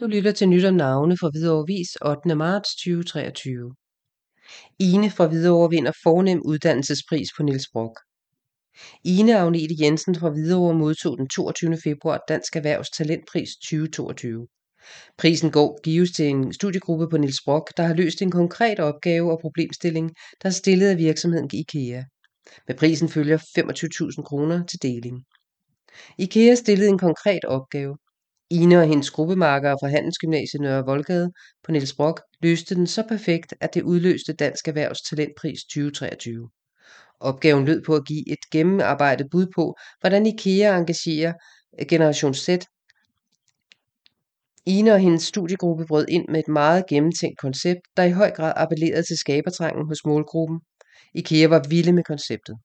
Du lytter til Nyt om navne fra Hvidovre Vis 8. marts 2023. Ine fra Hvidovre vinder fornem uddannelsespris på Niels Brock. Ine Agnete Jensen fra Hvidovre modtog den 22. februar Dansk Erhvervs Talentpris 2022. Prisen går gives til en studiegruppe på Niels Brock, der har løst en konkret opgave og problemstilling, der er stillet af virksomheden IKEA. Med prisen følger 25.000 kroner til deling. IKEA stillede en konkret opgave. Ine og hendes gruppemarkere fra Handelsgymnasiet Nørre Voldgade på Niels Brock løste den så perfekt, at det udløste Dansk Erhvervs Talentpris 2023. Opgaven lød på at give et gennemarbejdet bud på, hvordan IKEA engagerer øh, Generation Z. Ine og hendes studiegruppe brød ind med et meget gennemtænkt koncept, der i høj grad appellerede til skabertrangen hos målgruppen. IKEA var vilde med konceptet.